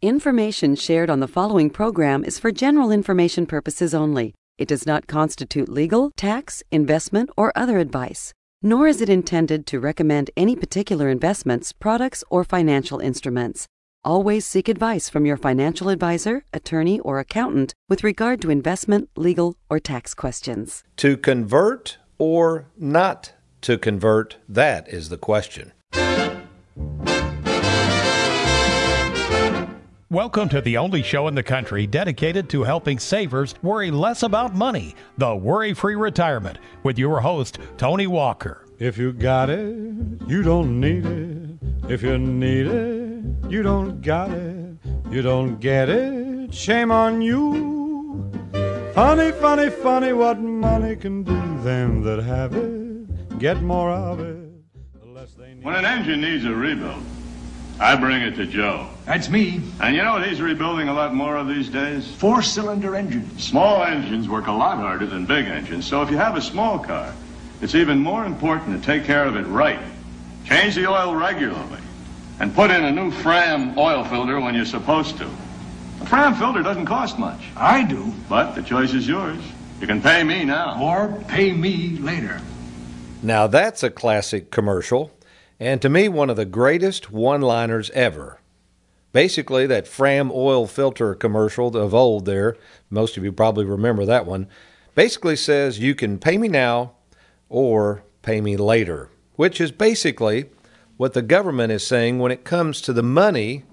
Information shared on the following program is for general information purposes only. It does not constitute legal, tax, investment, or other advice, nor is it intended to recommend any particular investments, products, or financial instruments. Always seek advice from your financial advisor, attorney, or accountant with regard to investment, legal, or tax questions. To convert or not to convert, that is the question. Welcome to the only show in the country dedicated to helping savers worry less about money, the Worry Free Retirement, with your host, Tony Walker. If you got it, you don't need it. If you need it, you don't got it. You don't get it, shame on you. Funny, funny, funny what money can do. Them that have it, get more of it. The less they need. When an engine needs a rebuild, I bring it to Joe. That's me. And you know what he's rebuilding a lot more of these days? Four cylinder engines. Small engines work a lot harder than big engines, so if you have a small car, it's even more important to take care of it right. Change the oil regularly, and put in a new Fram oil filter when you're supposed to. A Fram filter doesn't cost much, I do. but the choice is yours. You can pay me now. Or pay me later. Now that's a classic commercial, and to me, one of the greatest one liners ever. Basically, that Fram oil filter commercial of old there, most of you probably remember that one, basically says you can pay me now or pay me later, which is basically what the government is saying when it comes to the money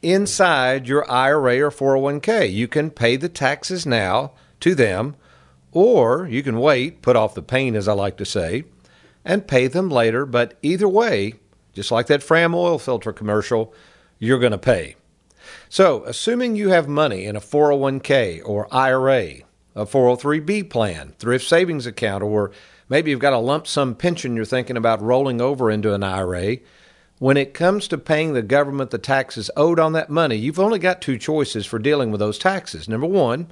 inside your IRA or 401k. You can pay the taxes now to them, or you can wait, put off the pain, as I like to say, and pay them later. But either way, just like that Fram oil filter commercial, you're going to pay. So, assuming you have money in a 401k or IRA, a 403b plan, thrift savings account, or maybe you've got a lump sum pension you're thinking about rolling over into an IRA, when it comes to paying the government the taxes owed on that money, you've only got two choices for dealing with those taxes. Number one,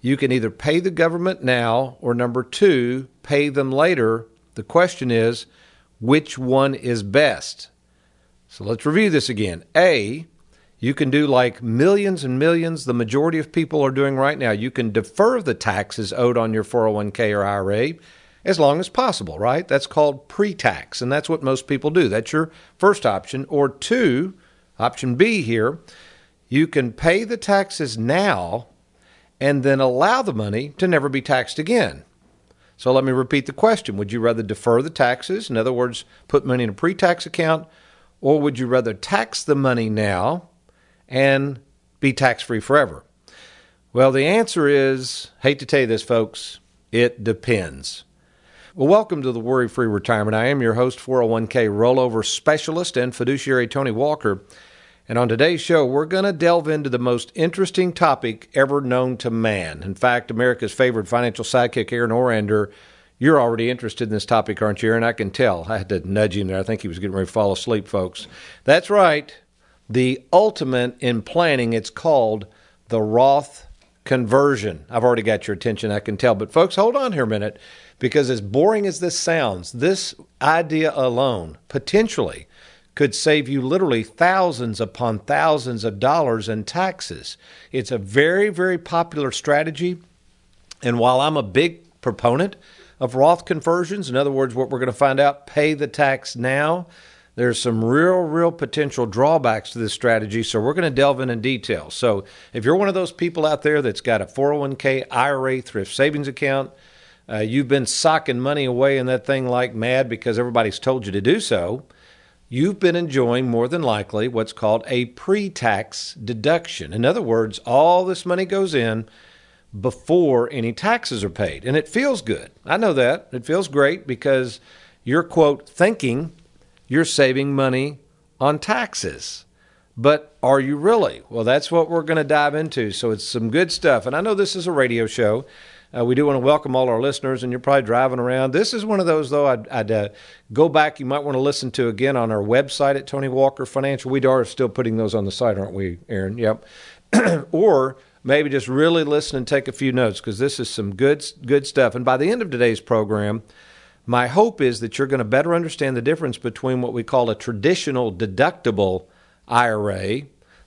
you can either pay the government now, or number two, pay them later. The question is, which one is best? So let's review this again. A, you can do like millions and millions, the majority of people are doing right now. You can defer the taxes owed on your 401k or IRA as long as possible, right? That's called pre tax, and that's what most people do. That's your first option. Or two, option B here, you can pay the taxes now and then allow the money to never be taxed again. So let me repeat the question Would you rather defer the taxes, in other words, put money in a pre tax account, or would you rather tax the money now and be tax free forever? Well, the answer is hate to tell you this, folks, it depends. Well, welcome to the Worry Free Retirement. I am your host, 401k rollover specialist and fiduciary Tony Walker. And on today's show, we're going to delve into the most interesting topic ever known to man. In fact, America's favorite financial sidekick, Aaron Orander, you're already interested in this topic, aren't you, Aaron? I can tell. I had to nudge him there. I think he was getting ready to fall asleep, folks. That's right. The ultimate in planning, it's called the Roth conversion. I've already got your attention, I can tell. But, folks, hold on here a minute because as boring as this sounds, this idea alone potentially could save you literally thousands upon thousands of dollars in taxes. It's a very, very popular strategy. And while I'm a big proponent of Roth conversions, in other words, what we're going to find out, pay the tax now, there's some real, real potential drawbacks to this strategy. So we're going to delve in in detail. So if you're one of those people out there that's got a 401k, IRA, thrift savings account, uh, you've been socking money away in that thing like mad because everybody's told you to do so you've been enjoying more than likely what's called a pre tax deduction. In other words, all this money goes in before any taxes are paid. And it feels good. I know that. It feels great because you're, quote, thinking you're saving money on taxes. But are you really? Well, that's what we're going to dive into. So it's some good stuff. And I know this is a radio show. Uh, we do want to welcome all our listeners, and you're probably driving around. This is one of those, though, I'd, I'd uh, go back. You might want to listen to again on our website at Tony Walker Financial. We are still putting those on the site, aren't we, Aaron? Yep. or maybe just really listen and take a few notes because this is some good, good stuff. And by the end of today's program, my hope is that you're going to better understand the difference between what we call a traditional deductible IRA.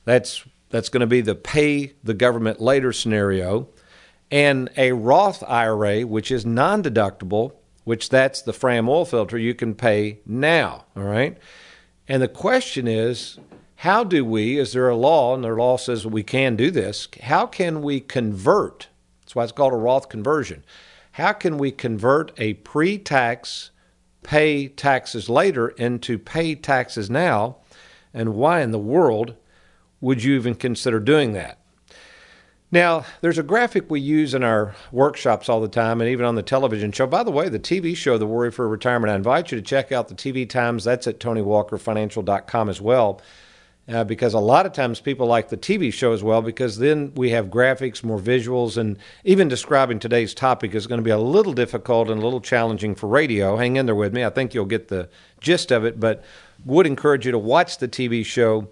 That's That's going to be the pay the government later scenario. And a Roth IRA, which is non deductible, which that's the Fram oil filter, you can pay now. All right. And the question is, how do we, is there a law, and the law says we can do this, how can we convert? That's why it's called a Roth conversion. How can we convert a pre tax, pay taxes later into pay taxes now? And why in the world would you even consider doing that? Now, there's a graphic we use in our workshops all the time and even on the television show. By the way, the TV show, The Worry Free Retirement, I invite you to check out the TV times. That's at TonyWalkerFinancial.com as well. Uh, because a lot of times people like the TV show as well, because then we have graphics, more visuals, and even describing today's topic is going to be a little difficult and a little challenging for radio. Hang in there with me. I think you'll get the gist of it, but would encourage you to watch the TV show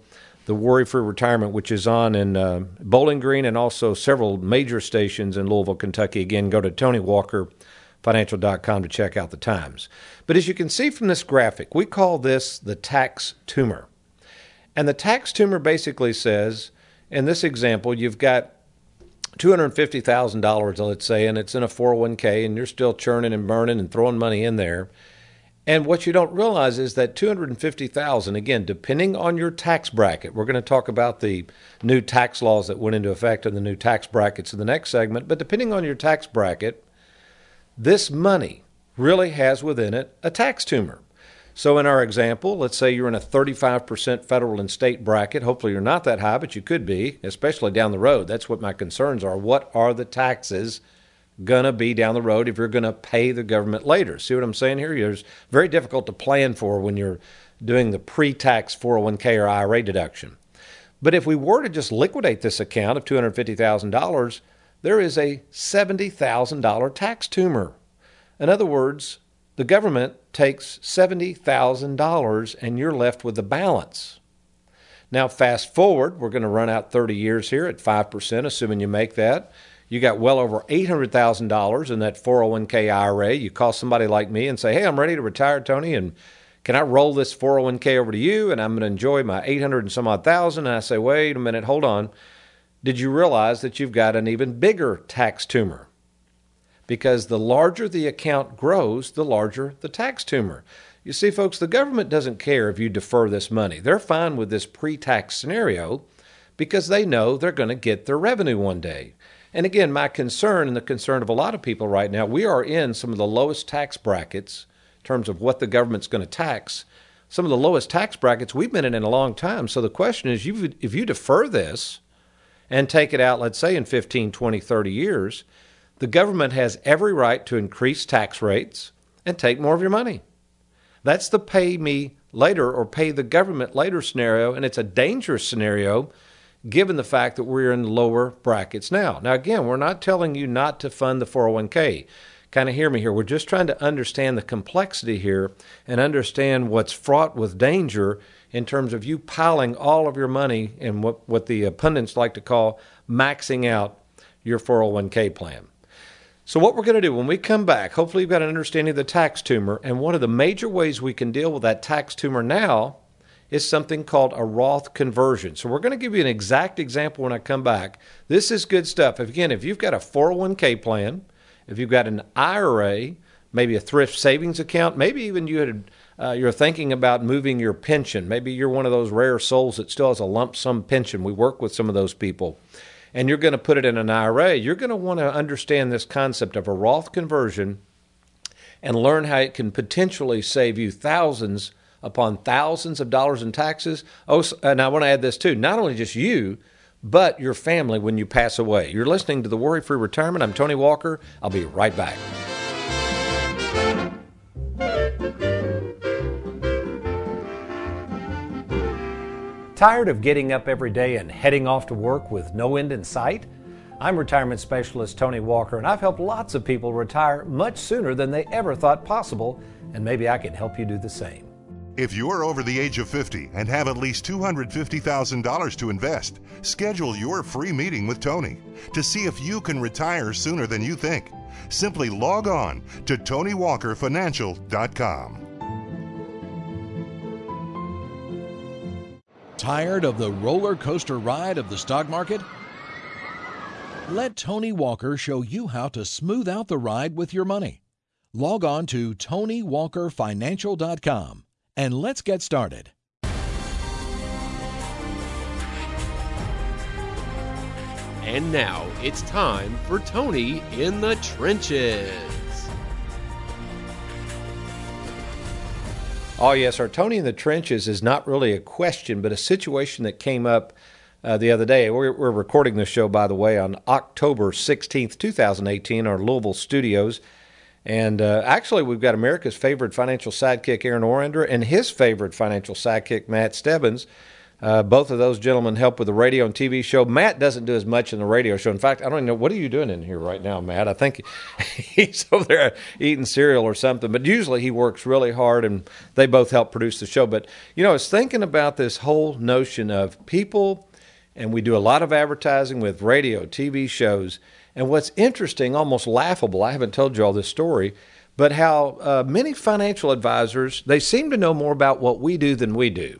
the Worry Free Retirement, which is on in uh, Bowling Green and also several major stations in Louisville, Kentucky. Again, go to TonyWalkerFinancial.com to check out the times. But as you can see from this graphic, we call this the tax tumor. And the tax tumor basically says, in this example, you've got $250,000, let's say, and it's in a 401k, and you're still churning and burning and throwing money in there. And what you don't realize is that 250,000 again depending on your tax bracket. We're going to talk about the new tax laws that went into effect and the new tax brackets in the next segment, but depending on your tax bracket, this money really has within it a tax tumor. So in our example, let's say you're in a 35% federal and state bracket. Hopefully you're not that high, but you could be, especially down the road. That's what my concerns are. What are the taxes going to be down the road if you're going to pay the government later. See what I'm saying here? It's very difficult to plan for when you're doing the pre tax 401k or IRA deduction. But if we were to just liquidate this account of $250,000, there is a $70,000 tax tumor. In other words, the government takes $70,000 and you're left with the balance. Now, fast forward, we're going to run out 30 years here at 5%, assuming you make that. You got well over $800,000 in that 401k IRA. You call somebody like me and say, Hey, I'm ready to retire, Tony, and can I roll this 401k over to you and I'm going to enjoy my 800 and some odd thousand? And I say, Wait a minute, hold on. Did you realize that you've got an even bigger tax tumor? Because the larger the account grows, the larger the tax tumor. You see, folks, the government doesn't care if you defer this money. They're fine with this pre tax scenario because they know they're going to get their revenue one day. And again, my concern and the concern of a lot of people right now, we are in some of the lowest tax brackets in terms of what the government's going to tax. Some of the lowest tax brackets we've been in in a long time. So the question is, if you defer this and take it out, let's say in 15, 20, 30 years, the government has every right to increase tax rates and take more of your money. That's the pay me later or pay the government later scenario, and it's a dangerous scenario given the fact that we're in lower brackets now. Now, again, we're not telling you not to fund the 401k. Kind of hear me here. We're just trying to understand the complexity here and understand what's fraught with danger in terms of you piling all of your money in what, what the pundits like to call maxing out your 401k plan. So, what we're going to do when we come back, hopefully, you've got an understanding of the tax tumor. And one of the major ways we can deal with that tax tumor now is something called a Roth conversion. So we're going to give you an exact example when I come back. This is good stuff. Again, if you've got a 401k plan, if you've got an IRA, maybe a thrift savings account, maybe even you had, uh, you're thinking about moving your pension. Maybe you're one of those rare souls that still has a lump sum pension. We work with some of those people. And you're going to put it in an IRA. You're going to want to understand this concept of a Roth conversion and learn how it can potentially save you thousands upon thousands of dollars in taxes. Oh, and I want to add this too not only just you, but your family when you pass away. You're listening to the Worry Free Retirement. I'm Tony Walker. I'll be right back. Tired of getting up every day and heading off to work with no end in sight? I'm retirement specialist Tony Walker, and I've helped lots of people retire much sooner than they ever thought possible, and maybe I can help you do the same. If you're over the age of 50 and have at least $250,000 to invest, schedule your free meeting with Tony to see if you can retire sooner than you think. Simply log on to TonyWalkerFinancial.com. Tired of the roller coaster ride of the stock market? Let Tony Walker show you how to smooth out the ride with your money. Log on to TonyWalkerFinancial.com and let's get started. And now it's time for Tony in the Trenches. Oh, yes, our Tony in the Trenches is not really a question, but a situation that came up uh, the other day. We're, we're, recording this show, by the way, on October 16th, 2018, our Louisville studios. And uh, actually, we've got America's favorite financial sidekick, Aaron Orander, and his favorite financial sidekick, Matt Stebbins. Uh, both of those gentlemen help with the radio and TV show. Matt doesn't do as much in the radio show. In fact, I don't even know what are you doing in here right now, Matt. I think he's over there eating cereal or something. But usually he works really hard, and they both help produce the show. But you know, I was thinking about this whole notion of people, and we do a lot of advertising with radio, TV shows. And what's interesting, almost laughable, I haven't told you all this story, but how uh, many financial advisors they seem to know more about what we do than we do.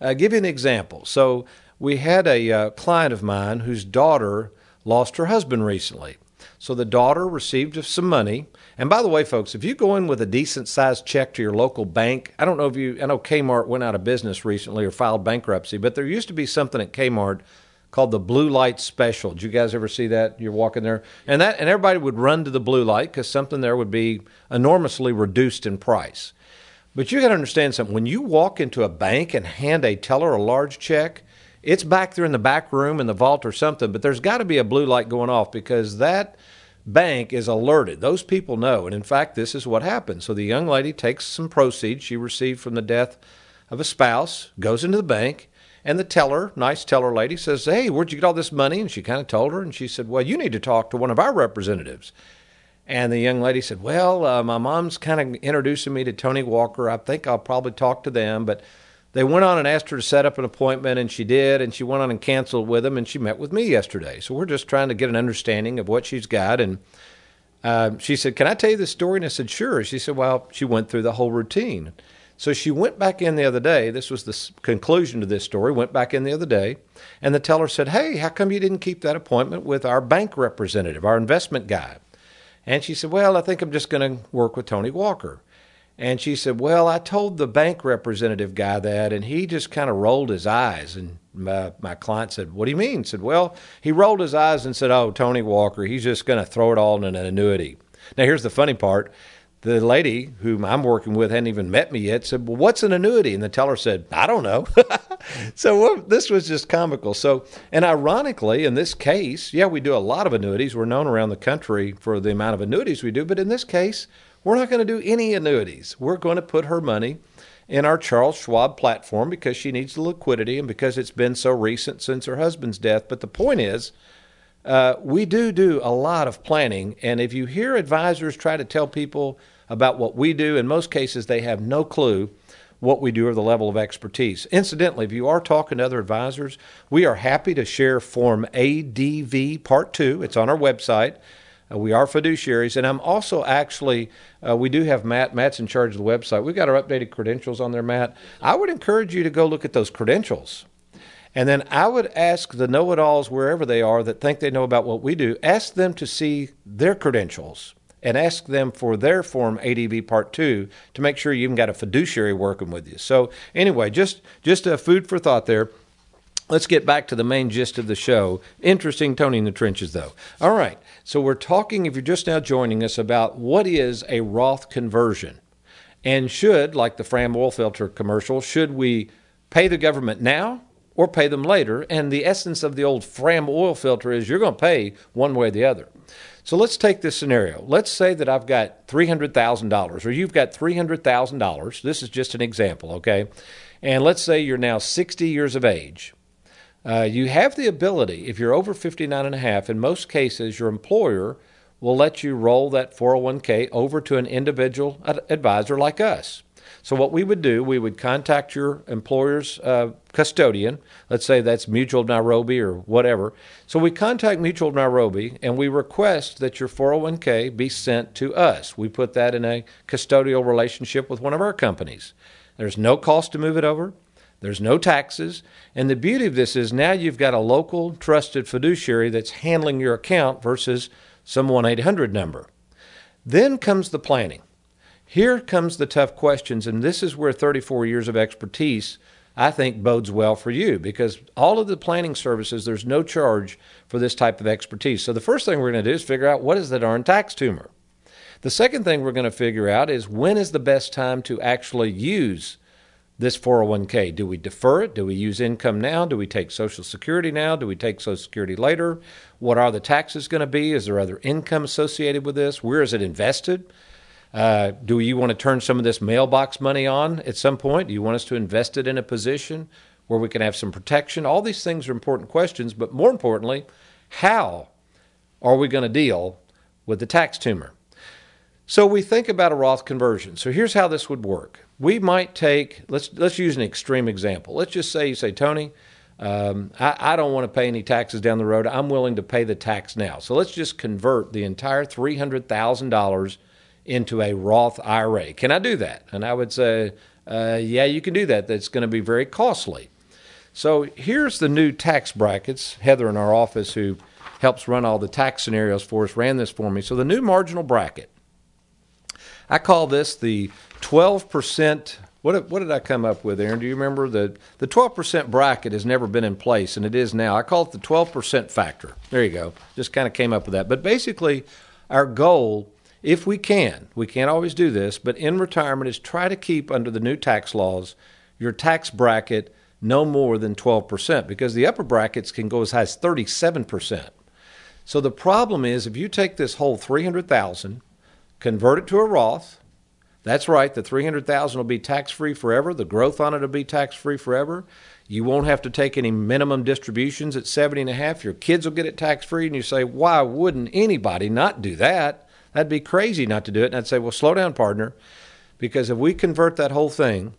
Uh, give you an example. So we had a uh, client of mine whose daughter lost her husband recently. So the daughter received some money. And by the way, folks, if you go in with a decent sized check to your local bank, I don't know if you, I know Kmart went out of business recently or filed bankruptcy, but there used to be something at Kmart called the blue light special. Did you guys ever see that? You're walking there, and that and everybody would run to the blue light because something there would be enormously reduced in price. But you got to understand something. When you walk into a bank and hand a teller a large check, it's back there in the back room in the vault or something, but there's got to be a blue light going off because that bank is alerted. Those people know. And in fact, this is what happened. So the young lady takes some proceeds she received from the death of a spouse, goes into the bank, and the teller, nice teller lady, says, Hey, where'd you get all this money? And she kind of told her, and she said, Well, you need to talk to one of our representatives. And the young lady said, Well, uh, my mom's kind of introducing me to Tony Walker. I think I'll probably talk to them. But they went on and asked her to set up an appointment, and she did. And she went on and canceled with them, and she met with me yesterday. So we're just trying to get an understanding of what she's got. And uh, she said, Can I tell you the story? And I said, Sure. She said, Well, she went through the whole routine. So she went back in the other day. This was the conclusion to this story. Went back in the other day, and the teller said, Hey, how come you didn't keep that appointment with our bank representative, our investment guy? And she said, Well, I think I'm just going to work with Tony Walker. And she said, Well, I told the bank representative guy that, and he just kind of rolled his eyes. And my, my client said, What do you mean? said, Well, he rolled his eyes and said, Oh, Tony Walker, he's just going to throw it all in an annuity. Now, here's the funny part. The lady whom I'm working with hadn't even met me yet said, Well, what's an annuity? And the teller said, I don't know. so well, this was just comical. So, and ironically, in this case, yeah, we do a lot of annuities. We're known around the country for the amount of annuities we do, but in this case, we're not going to do any annuities. We're going to put her money in our Charles Schwab platform because she needs the liquidity and because it's been so recent since her husband's death. But the point is, uh, we do do a lot of planning. And if you hear advisors try to tell people about what we do, in most cases, they have no clue what we do or the level of expertise. Incidentally, if you are talking to other advisors, we are happy to share Form ADV Part 2. It's on our website. Uh, we are fiduciaries, and I'm also actually, uh, we do have Matt. Matt's in charge of the website. We've got our updated credentials on there, Matt. I would encourage you to go look at those credentials. And then I would ask the know it alls, wherever they are, that think they know about what we do, ask them to see their credentials and ask them for their Form ADV Part 2 to make sure you've got a fiduciary working with you. So, anyway, just, just a food for thought there. Let's get back to the main gist of the show. Interesting Tony in the trenches, though. All right, so we're talking, if you're just now joining us, about what is a Roth conversion. And should, like the Fram oil filter commercial, should we pay the government now or pay them later? And the essence of the old Fram oil filter is you're going to pay one way or the other. So let's take this scenario. Let's say that I've got $300,000 or you've got $300,000. This is just an example, okay? And let's say you're now 60 years of age. Uh, you have the ability, if you're over 59 and a half, in most cases, your employer will let you roll that 401k over to an individual advisor like us. So what we would do, we would contact your employer's uh, custodian. Let's say that's Mutual of Nairobi or whatever. So we contact Mutual of Nairobi and we request that your 401k be sent to us. We put that in a custodial relationship with one of our companies. There's no cost to move it over. There's no taxes. And the beauty of this is now you've got a local trusted fiduciary that's handling your account versus some 1 800 number. Then comes the planning. Here comes the tough questions, and this is where 34 years of expertise I think bodes well for you because all of the planning services, there's no charge for this type of expertise. So the first thing we're going to do is figure out what is the darn tax tumor. The second thing we're going to figure out is when is the best time to actually use this 401k? Do we defer it? Do we use income now? Do we take Social Security now? Do we take Social Security later? What are the taxes going to be? Is there other income associated with this? Where is it invested? Uh, do you want to turn some of this mailbox money on at some point? Do you want us to invest it in a position where we can have some protection? All these things are important questions, but more importantly, how are we going to deal with the tax tumor? So we think about a Roth conversion. So here's how this would work. We might take let's let's use an extreme example. Let's just say you say Tony, um, I, I, don't want to pay any taxes down the road. I'm willing to pay the tax now. So let's just convert the entire three hundred thousand dollars into a Roth IRA. Can I do that? And I would say, uh, yeah, you can do that. That's going to be very costly. So here's the new tax brackets. Heather in our office, who helps run all the tax scenarios for us, ran this for me. So the new marginal bracket, I call this the 12%. What, what did I come up with, Aaron? Do you remember? The, the 12% bracket has never been in place, and it is now. I call it the 12% factor. There you go. Just kind of came up with that. But basically, our goal if we can, we can't always do this, but in retirement is try to keep under the new tax laws your tax bracket no more than 12% because the upper brackets can go as high as 37%. So the problem is if you take this whole 300,000, convert it to a Roth, that's right, the 300,000 will be tax free forever, the growth on it will be tax free forever. You won't have to take any minimum distributions at 70 and a half. Your kids will get it tax free and you say, "Why wouldn't anybody not do that?" That'd be crazy not to do it. And I'd say, well, slow down, partner, because if we convert that whole thing,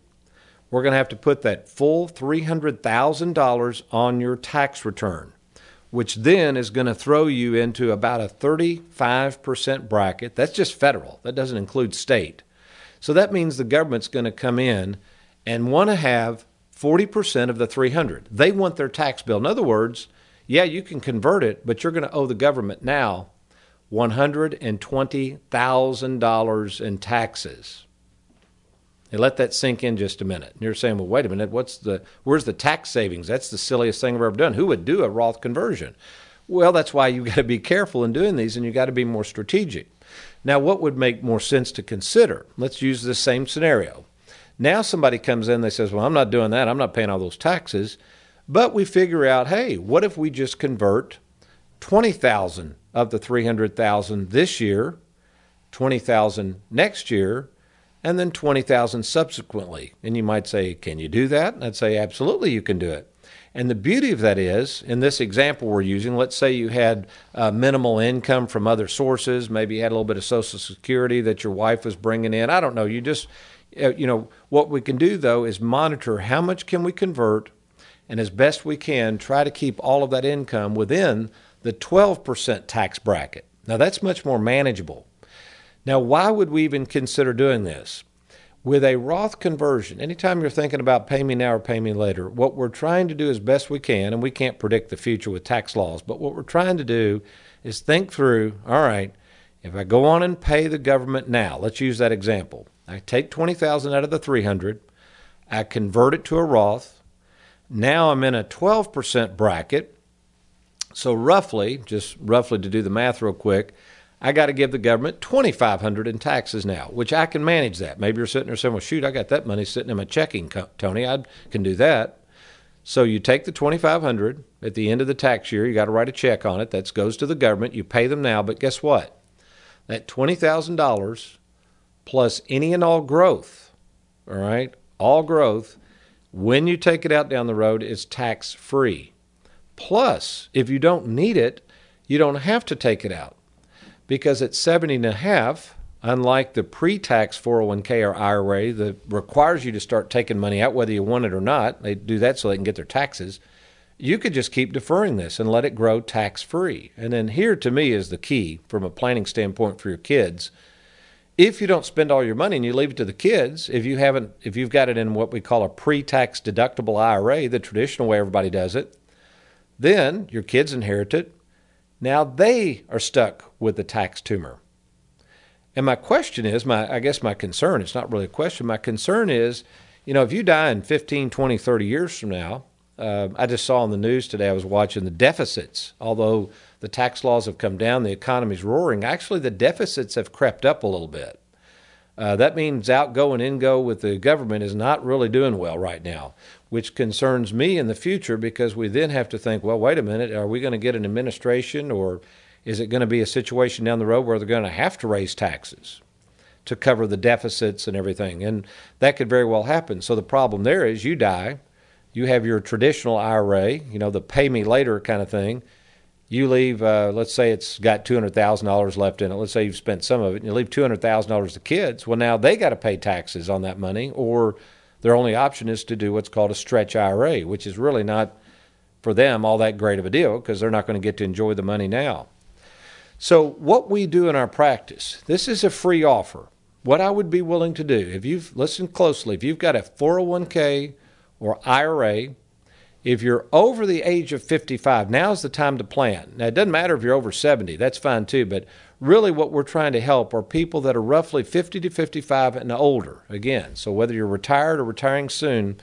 we're going to have to put that full $300,000 on your tax return, which then is going to throw you into about a 35% bracket. That's just federal, that doesn't include state. So that means the government's going to come in and want to have 40% of the 300. They want their tax bill. In other words, yeah, you can convert it, but you're going to owe the government now $120,000 in taxes. And let that sink in just a minute. And you're saying, well, wait a minute, what's the where's the tax savings? That's the silliest thing I've ever done. Who would do a Roth conversion? Well, that's why you've got to be careful in doing these and you've got to be more strategic. Now, what would make more sense to consider? Let's use the same scenario. Now somebody comes in, they says, Well, I'm not doing that, I'm not paying all those taxes. But we figure out, hey, what if we just convert twenty thousand of the 300,000 this year, 20,000 next year, and then 20,000 subsequently. And you might say, Can you do that? And I'd say, Absolutely, you can do it. And the beauty of that is, in this example we're using, let's say you had uh, minimal income from other sources, maybe you had a little bit of Social Security that your wife was bringing in. I don't know. You just, uh, you know, what we can do though is monitor how much can we convert, and as best we can, try to keep all of that income within the 12% tax bracket. Now, that's much more manageable. Now, why would we even consider doing this? With a Roth conversion, anytime you're thinking about pay me now or pay me later, what we're trying to do as best we can, and we can't predict the future with tax laws, but what we're trying to do is think through all right, if I go on and pay the government now, let's use that example. I take 20,000 out of the 300, I convert it to a Roth. Now I'm in a 12% bracket so roughly, just roughly to do the math real quick, I got to give the government twenty five hundred in taxes now, which I can manage that. Maybe you're sitting there saying, "Well, shoot, I got that money sitting in my checking, Tony. I can do that." So you take the twenty five hundred at the end of the tax year. You got to write a check on it. That goes to the government. You pay them now, but guess what? That twenty thousand dollars plus any and all growth, all right, all growth. When you take it out down the road, it's tax free. Plus, if you don't need it, you don't have to take it out. Because at 70 and a half, unlike the pre-tax 401k or IRA that requires you to start taking money out whether you want it or not, they do that so they can get their taxes. You could just keep deferring this and let it grow tax free. And then here to me is the key from a planning standpoint for your kids if you don't spend all your money and you leave it to the kids, if you haven't, if you've got it in what we call a pre-tax deductible IRA, the traditional way everybody does it, then your kids inherit it. Now they are stuck with the tax tumor. And my question is, my I guess my concern, it's not really a question, my concern is, you know, if you die in 15, 20, 30 years from now, uh, I just saw on the news today, I was watching the deficits, although the tax laws have come down, the economy's roaring. Actually, the deficits have crept up a little bit. Uh, that means outgo and ingo with the government is not really doing well right now, which concerns me in the future because we then have to think, well, wait a minute, are we going to get an administration or is it going to be a situation down the road where they're going to have to raise taxes to cover the deficits and everything? And that could very well happen. So the problem there is you die, you have your traditional IRA, you know, the pay me later kind of thing you leave, uh, let's say it's got $200,000 left in it. Let's say you've spent some of it and you leave $200,000 to kids. Well, now they got to pay taxes on that money, or their only option is to do what's called a stretch IRA, which is really not for them all that great of a deal because they're not going to get to enjoy the money now. So, what we do in our practice, this is a free offer. What I would be willing to do, if you've listened closely, if you've got a 401k or IRA, if you're over the age of 55, now's the time to plan. Now, it doesn't matter if you're over 70, that's fine too, but really what we're trying to help are people that are roughly 50 to 55 and older. Again, so whether you're retired or retiring soon,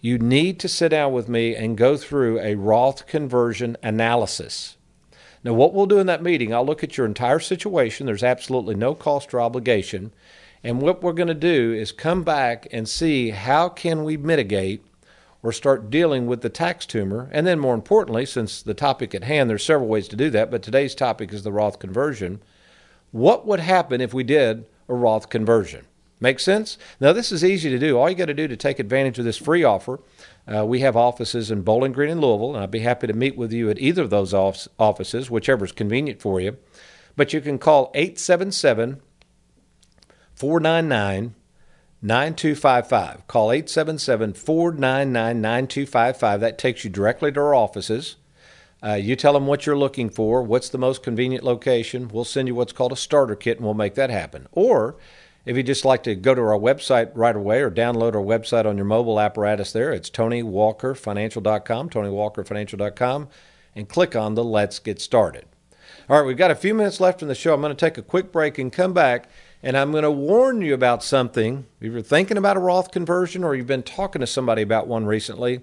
you need to sit down with me and go through a Roth conversion analysis. Now, what we'll do in that meeting, I'll look at your entire situation. There's absolutely no cost or obligation. And what we're going to do is come back and see how can we mitigate or start dealing with the tax tumor. And then, more importantly, since the topic at hand, there's several ways to do that, but today's topic is the Roth conversion. What would happen if we did a Roth conversion? Make sense? Now, this is easy to do. All you got to do to take advantage of this free offer, uh, we have offices in Bowling Green and Louisville, and I'd be happy to meet with you at either of those offices, whichever is convenient for you. But you can call 877 499 9255. Call 877 499 9255. That takes you directly to our offices. Uh, you tell them what you're looking for, what's the most convenient location. We'll send you what's called a starter kit and we'll make that happen. Or if you'd just like to go to our website right away or download our website on your mobile apparatus there, it's TonyWalkerFinancial.com, TonyWalkerFinancial.com, and click on the Let's Get Started. All right, we've got a few minutes left in the show. I'm going to take a quick break and come back and I'm going to warn you about something. If you're thinking about a Roth conversion or you've been talking to somebody about one recently,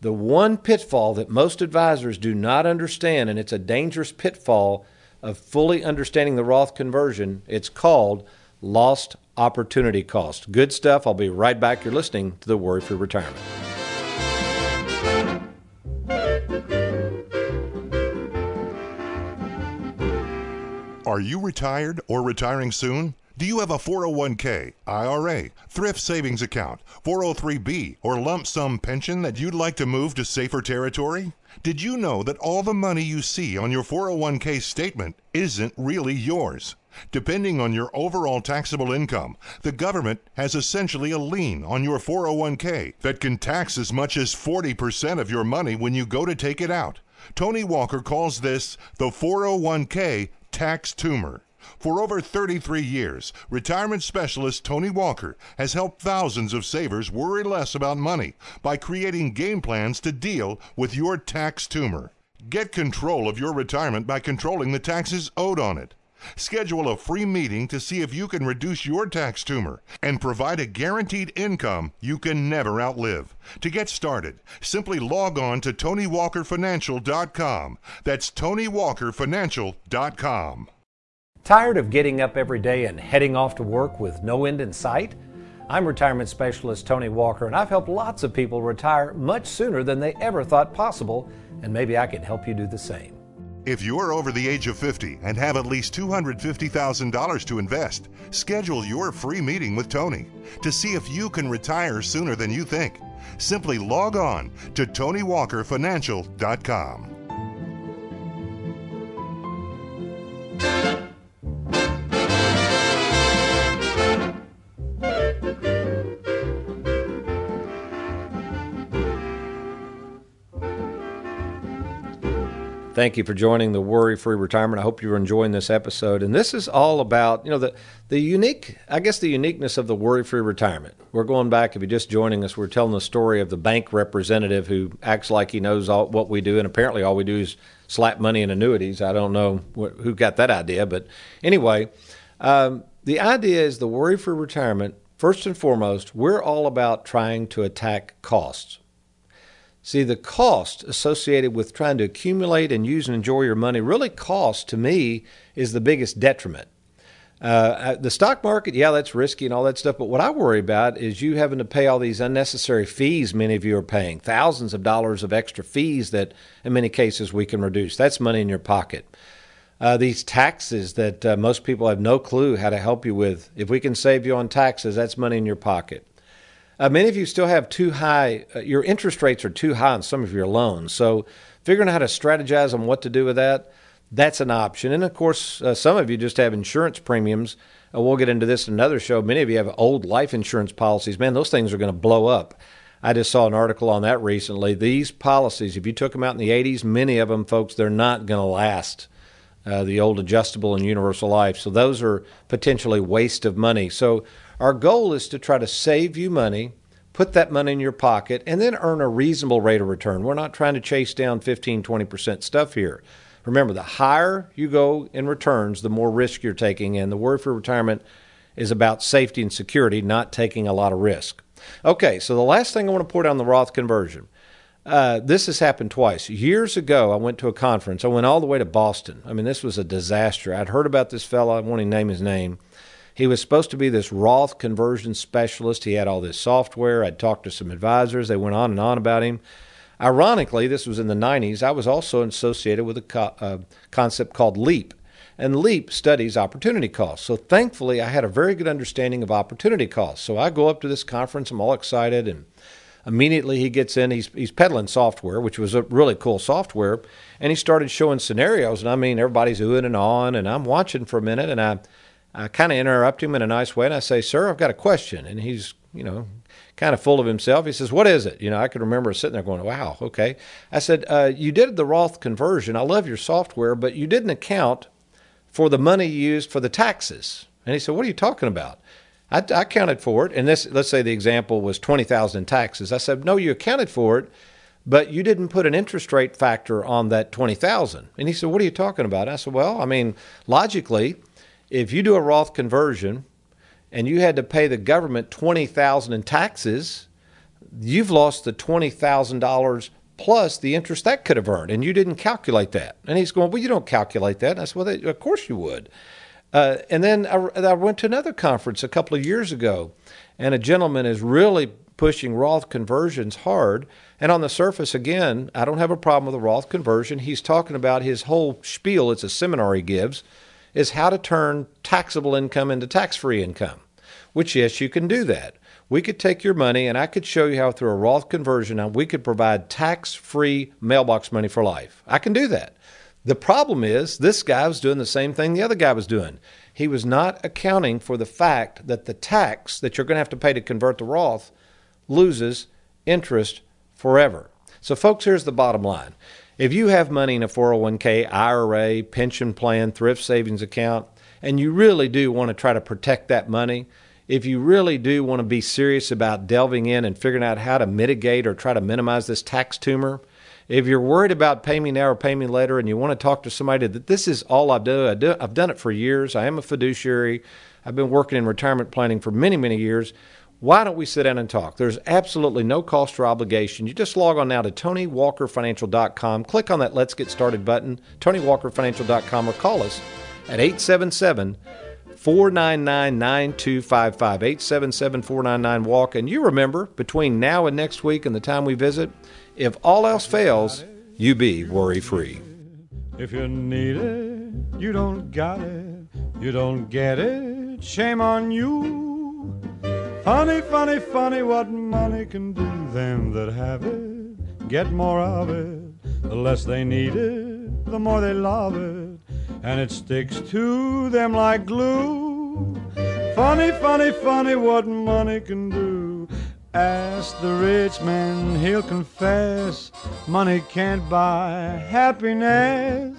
the one pitfall that most advisors do not understand, and it's a dangerous pitfall of fully understanding the Roth conversion, it's called lost opportunity cost. Good stuff. I'll be right back. You're listening to the Worry Free Retirement. Are you retired or retiring soon? Do you have a 401k, IRA, thrift savings account, 403b, or lump sum pension that you'd like to move to safer territory? Did you know that all the money you see on your 401k statement isn't really yours? Depending on your overall taxable income, the government has essentially a lien on your 401k that can tax as much as 40% of your money when you go to take it out. Tony Walker calls this the 401k tax tumor. For over 33 years, retirement specialist Tony Walker has helped thousands of savers worry less about money by creating game plans to deal with your tax tumor. Get control of your retirement by controlling the taxes owed on it. Schedule a free meeting to see if you can reduce your tax tumor and provide a guaranteed income you can never outlive. To get started, simply log on to TonyWalkerFinancial.com. That's TonyWalkerFinancial.com. Tired of getting up every day and heading off to work with no end in sight? I'm retirement specialist Tony Walker, and I've helped lots of people retire much sooner than they ever thought possible, and maybe I can help you do the same. If you're over the age of 50 and have at least $250,000 to invest, schedule your free meeting with Tony to see if you can retire sooner than you think. Simply log on to TonyWalkerFinancial.com. Thank you for joining the Worry Free Retirement. I hope you're enjoying this episode. And this is all about, you know, the, the unique, I guess, the uniqueness of the Worry Free Retirement. We're going back, if you're just joining us, we're telling the story of the bank representative who acts like he knows all, what we do. And apparently, all we do is slap money in annuities. I don't know wh- who got that idea. But anyway, um, the idea is the Worry Free Retirement, first and foremost, we're all about trying to attack costs. See, the cost associated with trying to accumulate and use and enjoy your money really cost to me is the biggest detriment. Uh, the stock market, yeah, that's risky and all that stuff. But what I worry about is you having to pay all these unnecessary fees many of you are paying, thousands of dollars of extra fees that in many cases we can reduce. That's money in your pocket. Uh, these taxes that uh, most people have no clue how to help you with. If we can save you on taxes, that's money in your pocket. Uh, many of you still have too high, uh, your interest rates are too high on some of your loans. So, figuring out how to strategize on what to do with that, that's an option. And of course, uh, some of you just have insurance premiums. Uh, we'll get into this in another show. Many of you have old life insurance policies. Man, those things are going to blow up. I just saw an article on that recently. These policies, if you took them out in the 80s, many of them, folks, they're not going to last. Uh, the old adjustable and universal life. So those are potentially waste of money. So our goal is to try to save you money, put that money in your pocket, and then earn a reasonable rate of return. We're not trying to chase down 15, 20% stuff here. Remember, the higher you go in returns, the more risk you're taking. And the Worry Free Retirement is about safety and security, not taking a lot of risk. Okay, so the last thing I want to point on the Roth conversion. Uh, this has happened twice. Years ago, I went to a conference. I went all the way to Boston. I mean, this was a disaster. I'd heard about this fellow. I won't even name his name. He was supposed to be this Roth conversion specialist. He had all this software. I'd talked to some advisors. They went on and on about him. Ironically, this was in the 90s. I was also associated with a co- uh, concept called LEAP. And LEAP studies opportunity costs. So thankfully, I had a very good understanding of opportunity costs. So I go up to this conference. I'm all excited. And immediately he gets in. He's, he's peddling software, which was a really cool software. And he started showing scenarios. And I mean, everybody's oohing and on. And I'm watching for a minute. And I I kind of interrupt him in a nice way and I say, Sir, I've got a question. And he's, you know, kind of full of himself. He says, What is it? You know, I can remember sitting there going, Wow, okay. I said, uh, You did the Roth conversion. I love your software, but you didn't account for the money used for the taxes. And he said, What are you talking about? I, I counted for it. And this, let's say the example was 20000 in taxes. I said, No, you accounted for it but you didn't put an interest rate factor on that 20,000. And he said, "What are you talking about?" I said, "Well, I mean, logically, if you do a Roth conversion and you had to pay the government twenty thousand in taxes, you've lost the twenty thousand dollars plus the interest that could have earned, and you didn't calculate that. And he's going, well, you don't calculate that. And I said, well, of course you would. Uh, and then I, I went to another conference a couple of years ago, and a gentleman is really pushing Roth conversions hard. And on the surface, again, I don't have a problem with a Roth conversion. He's talking about his whole spiel. It's a seminar he gives is how to turn taxable income into tax free income, which, yes, you can do that. We could take your money and I could show you how through a Roth conversion now we could provide tax free mailbox money for life. I can do that. The problem is this guy was doing the same thing the other guy was doing. He was not accounting for the fact that the tax that you're going to have to pay to convert the Roth loses interest forever. So, folks, here's the bottom line if you have money in a 401k, IRA, pension plan, thrift savings account, and you really do want to try to protect that money, if you really do want to be serious about delving in and figuring out how to mitigate or try to minimize this tax tumor, if you're worried about pay me now or pay me later and you want to talk to somebody that this is all I do, I do I've done it for years. I am a fiduciary. I've been working in retirement planning for many, many years. Why don't we sit down and talk? There's absolutely no cost or obligation. You just log on now to TonyWalkerFinancial.com, click on that Let's Get Started button, TonyWalkerFinancial.com, or call us at 877 499 9255. 877 499 Walk. And you remember, between now and next week and the time we visit, if all else fails, you be worry free. If you need it, you don't got it, you don't get it, shame on you. Funny, funny, funny what money can do. Them that have it get more of it. The less they need it, the more they love it. And it sticks to them like glue. Funny, funny, funny what money can do. Ask the rich man, he'll confess money can't buy happiness.